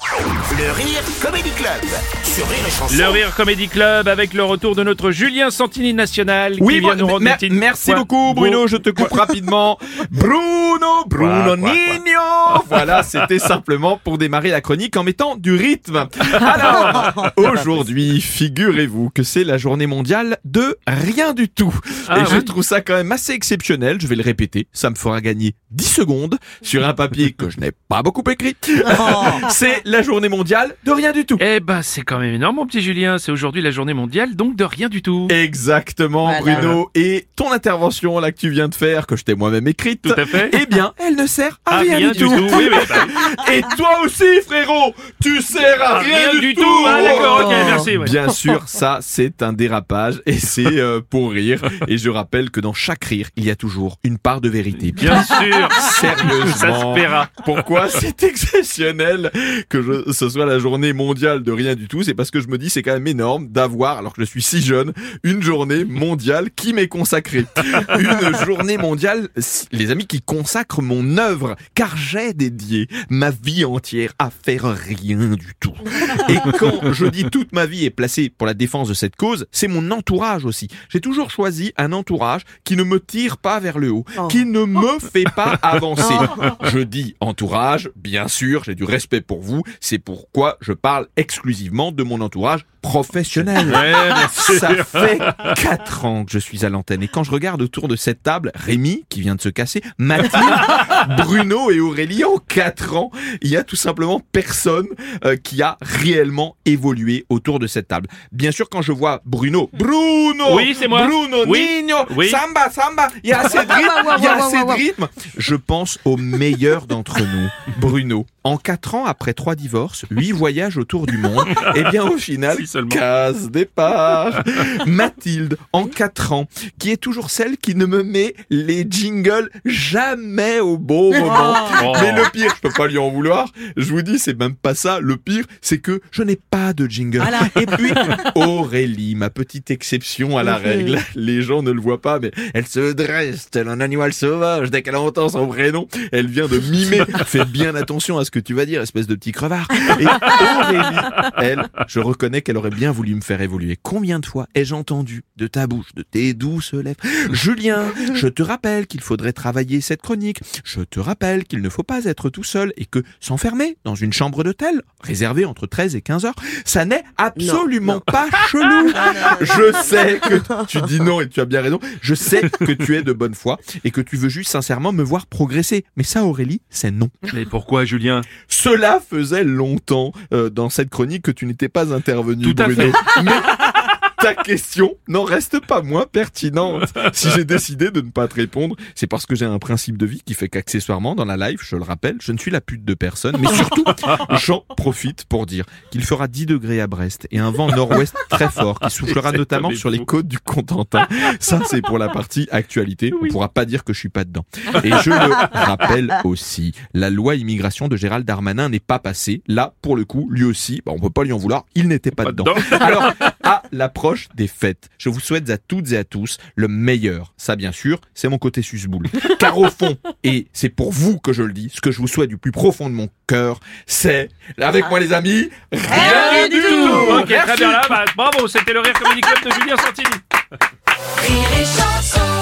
Oh! Le Rire Comedy Club sur Rire et Chanson. Le Rire Comedy Club avec le retour de notre Julien Santini national qui Oui, vient bon, nous rendre mer- merci Quoi beaucoup Bruno, je te coupe rapidement. Bruno, Bruno Quoi, quoi, quoi. Nino Voilà, c'était simplement pour démarrer la chronique en mettant du rythme. Alors, aujourd'hui, figurez-vous que c'est la journée mondiale de rien du tout. Ah Et je trouve ça quand même assez exceptionnel, je vais le répéter, ça me fera gagner 10 secondes sur un papier que je n'ai pas beaucoup écrit. c'est la journée mondiale de rien du tout. Eh ben, c'est quand même énorme, mon petit Julien. C'est aujourd'hui la journée mondiale, donc de rien du tout. Exactement, Voilà. Bruno. Et ton intervention là que tu viens de faire, que je t'ai moi-même écrite, Tout à fait. eh bien, elle ne sert à rien, du tout. Oui, bah. Et toi aussi, frérot, tu sers à rien, Rien du tout. Ah, d'accord, ok, merci. ouais. Bien sûr, ça c'est un dérapage et c'est euh, pour rire. Et je rappelle que dans chaque rire, il y a toujours une part de vérité. Bien sûr. Sérieusement. Ça se paiera. Pourquoi c'est exceptionnel que je, ce soit la journée mondiale de rien du tout C'est parce que je me dis c'est quand même énorme d'avoir, alors que je suis si jeune, une journée mondiale qui m'est consacrée. Une journée mondiale, les amis, qui consacre mon œuvre, car j'ai dédié ma vie entière à faire rien du tout. Et quand je dis toute ma vie est placée pour la défense de cette cause, c'est mon entourage aussi. J'ai toujours choisi un entourage qui ne me tire pas vers le haut, qui ne me fait pas avancer. Je dis entourage, bien sûr, j'ai du respect pour vous, c'est pourquoi je parle exclusivement de mon entourage professionnel. Ouais. Ça fait quatre ans que je suis à l'antenne et quand je regarde autour de cette table, Rémi qui vient de se casser, Mathilde, Bruno et Aurélie en quatre ans, il y a tout simplement personne euh, qui a réellement évolué autour de cette table. Bien sûr, quand je vois Bruno, Bruno, Oui, c'est moi. Bruno, Oui. Nino, Oui. Samba, Samba, il y a assez de rythme, il y a assez de rythme. Je pense au meilleur d'entre nous, Bruno. En quatre ans après trois divorces, huit voyages autour du monde, et bien au final, Si case départ. Mathilde, en quatre ans, qui est toujours celle qui ne me met les jingles jamais au bon moment. Oh. Mais le pire, je peux pas lui en vouloir. Je vous dis, c'est même pas ça. Le pire, c'est que je n'ai pas de jingle. Et puis, Aurélie, ma petite exception à la règle. Les gens ne le voient pas, mais elle se dresse tel un animal sauvage dès qu'elle entend son prénom. Elle vient de mimer. Fais bien attention à ce que tu vas dire, espèce de petit crevard. Et Aurélie, elle, je reconnais qu'elle aurait bien voulu me faire évoluer. Combien de fois ai-je entendu de ta bouche, de tes douces lèvres, Julien, je te rappelle qu'il faudrait travailler cette chronique. Je te rappelle qu'il ne faut pas être tout seul et que s'enfermer dans une chambre d'hôtel réservée entre 13 et 15 heures, ça n'est absolument pas chelou. Je sais que tu dis non et tu as bien raison. Je sais que tu es de bonne foi et que tu veux juste sincèrement me voir progresser. Mais ça, Aurélie, c'est non. Mais pourquoi, Julien? Cela faisait longtemps euh, dans cette chronique que tu n'étais pas intervenu, Tout à Bruno. Mais ta question n'en reste pas moins pertinente. Si j'ai décidé de ne pas te répondre, c'est parce que j'ai un principe de vie qui fait qu'accessoirement, dans la live, je le rappelle, je ne suis la pute de personne, mais surtout, j'en profite pour dire qu'il fera 10 degrés à Brest et un vent nord-ouest très fort qui soufflera notamment sur les côtes du Contentin. Ça, c'est pour la partie actualité. On pourra pas dire que je suis pas dedans. Et je le rappelle aussi, la loi immigration de Gérald Darmanin n'est pas passée. Là, pour le coup, lui aussi, bah, on peut pas lui en vouloir, il n'était pas, Pas dedans. dedans. Alors, à des fêtes, je vous souhaite à toutes et à tous le meilleur. Ça, bien sûr, c'est mon côté susboule. Car au fond, et c'est pour vous que je le dis, ce que je vous souhaite du plus profond de mon cœur, c'est, avec moi les amis, rien, du tout. Ok, très bien là. Bah, bravo, c'était le Rire Comedy Club de Julien Santini. Rire et chanson